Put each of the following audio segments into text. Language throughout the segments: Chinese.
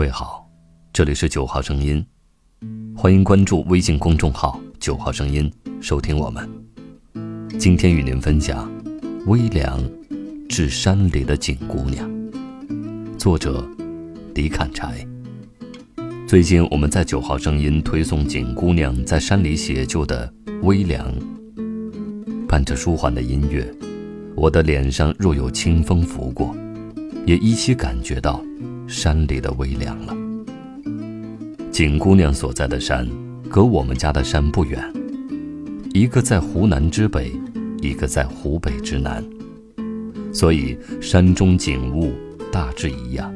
各位好这里是九号声音，欢迎关注微信公众号“九号声音”，收听我们。今天与您分享《微凉致山里的景姑娘》，作者李砍柴。最近我们在九号声音推送景姑娘在山里写就的微凉，伴着舒缓的音乐，我的脸上若有清风拂过，也依稀感觉到山里的微凉了。景姑娘所在的山，隔我们家的山不远，一个在湖南之北，一个在湖北之南，所以山中景物大致一样，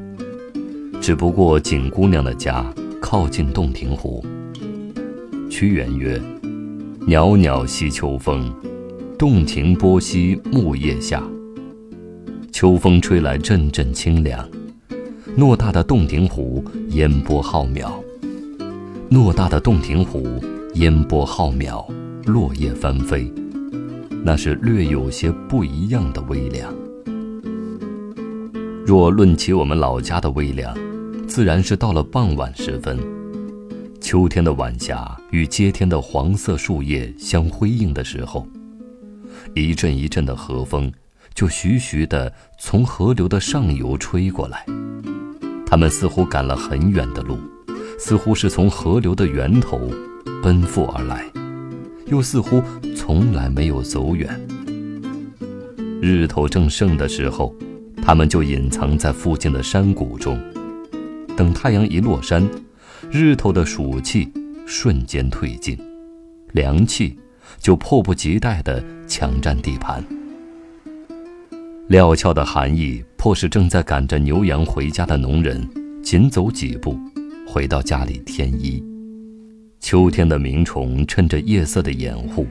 只不过景姑娘的家。靠近洞庭湖。屈原曰：“袅袅西秋风，洞庭波兮木叶下。秋风吹来阵阵清凉，偌大的洞庭湖烟波浩渺。偌大的洞庭湖烟波浩渺，落叶翻飞，那是略有些不一样的微凉。若论起我们老家的微凉。”自然是到了傍晚时分，秋天的晚霞与接天的黄色树叶相辉映的时候，一阵一阵的和风就徐徐地从河流的上游吹过来。他们似乎赶了很远的路，似乎是从河流的源头奔赴而来，又似乎从来没有走远。日头正盛的时候，他们就隐藏在附近的山谷中。等太阳一落山，日头的暑气瞬间退尽，凉气就迫不及待地抢占地盘。料峭的寒意迫使正在赶着牛羊回家的农人紧走几步，回到家里添衣。秋天的鸣虫趁着夜色的掩护，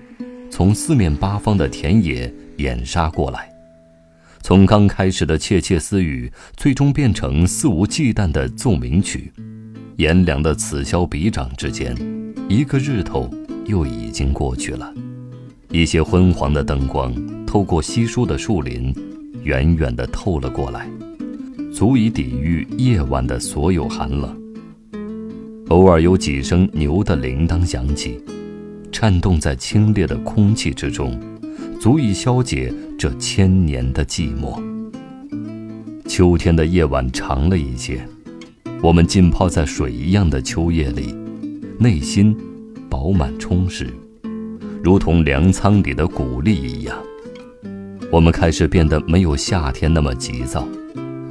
从四面八方的田野掩杀过来。从刚开始的窃窃私语，最终变成肆无忌惮的奏鸣曲。炎凉的此消彼长之间，一个日头又已经过去了。一些昏黄的灯光透过稀疏的树林，远远地透了过来，足以抵御夜晚的所有寒冷。偶尔有几声牛的铃铛响起，颤动在清冽的空气之中。足以消解这千年的寂寞。秋天的夜晚长了一些，我们浸泡在水一样的秋夜里，内心饱满充实，如同粮仓里的谷粒一样。我们开始变得没有夏天那么急躁，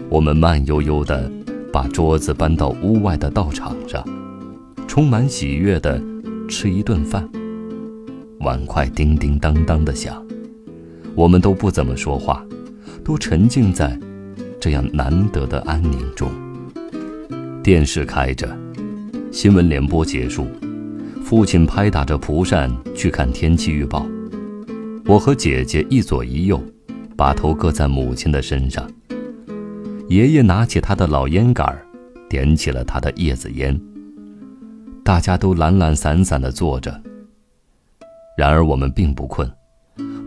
我们慢悠悠地把桌子搬到屋外的道场上，充满喜悦地吃一顿饭，碗筷叮叮当当地响。我们都不怎么说话，都沉浸在这样难得的安宁中。电视开着，新闻联播结束，父亲拍打着蒲扇去看天气预报。我和姐姐一左一右，把头搁在母亲的身上。爷爷拿起他的老烟杆点起了他的叶子烟。大家都懒懒散散地坐着。然而我们并不困。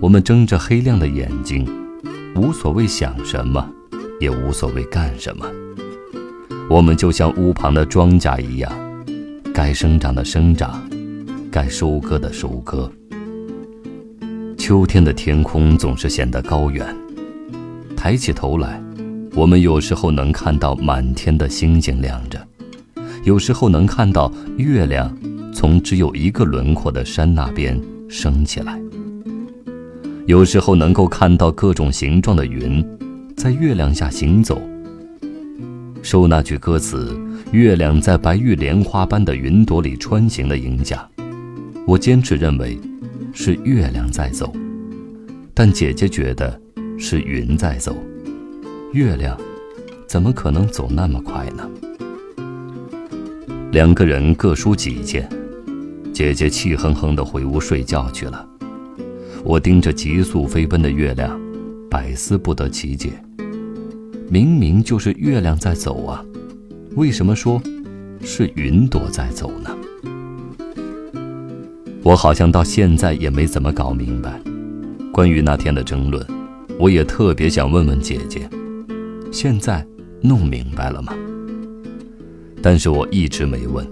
我们睁着黑亮的眼睛，无所谓想什么，也无所谓干什么。我们就像屋旁的庄稼一样，该生长的生长，该收割的收割。秋天的天空总是显得高远，抬起头来，我们有时候能看到满天的星星亮着，有时候能看到月亮从只有一个轮廓的山那边升起来。有时候能够看到各种形状的云，在月亮下行走。受那句歌词“月亮在白玉莲花般的云朵里穿行”的影响，我坚持认为是月亮在走，但姐姐觉得是云在走。月亮怎么可能走那么快呢？两个人各抒己见，姐姐气哼哼地回屋睡觉去了。我盯着急速飞奔的月亮，百思不得其解。明明就是月亮在走啊，为什么说是云朵在走呢？我好像到现在也没怎么搞明白。关于那天的争论，我也特别想问问姐姐，现在弄明白了吗？但是我一直没问。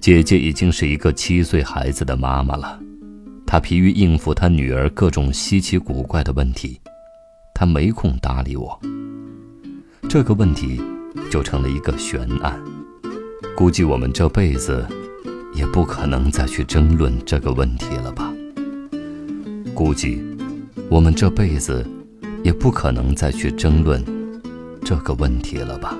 姐姐已经是一个七岁孩子的妈妈了，她疲于应付她女儿各种稀奇古怪的问题，她没空搭理我。这个问题就成了一个悬案，估计我们这辈子也不可能再去争论这个问题了吧？估计我们这辈子也不可能再去争论这个问题了吧？